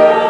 Lord.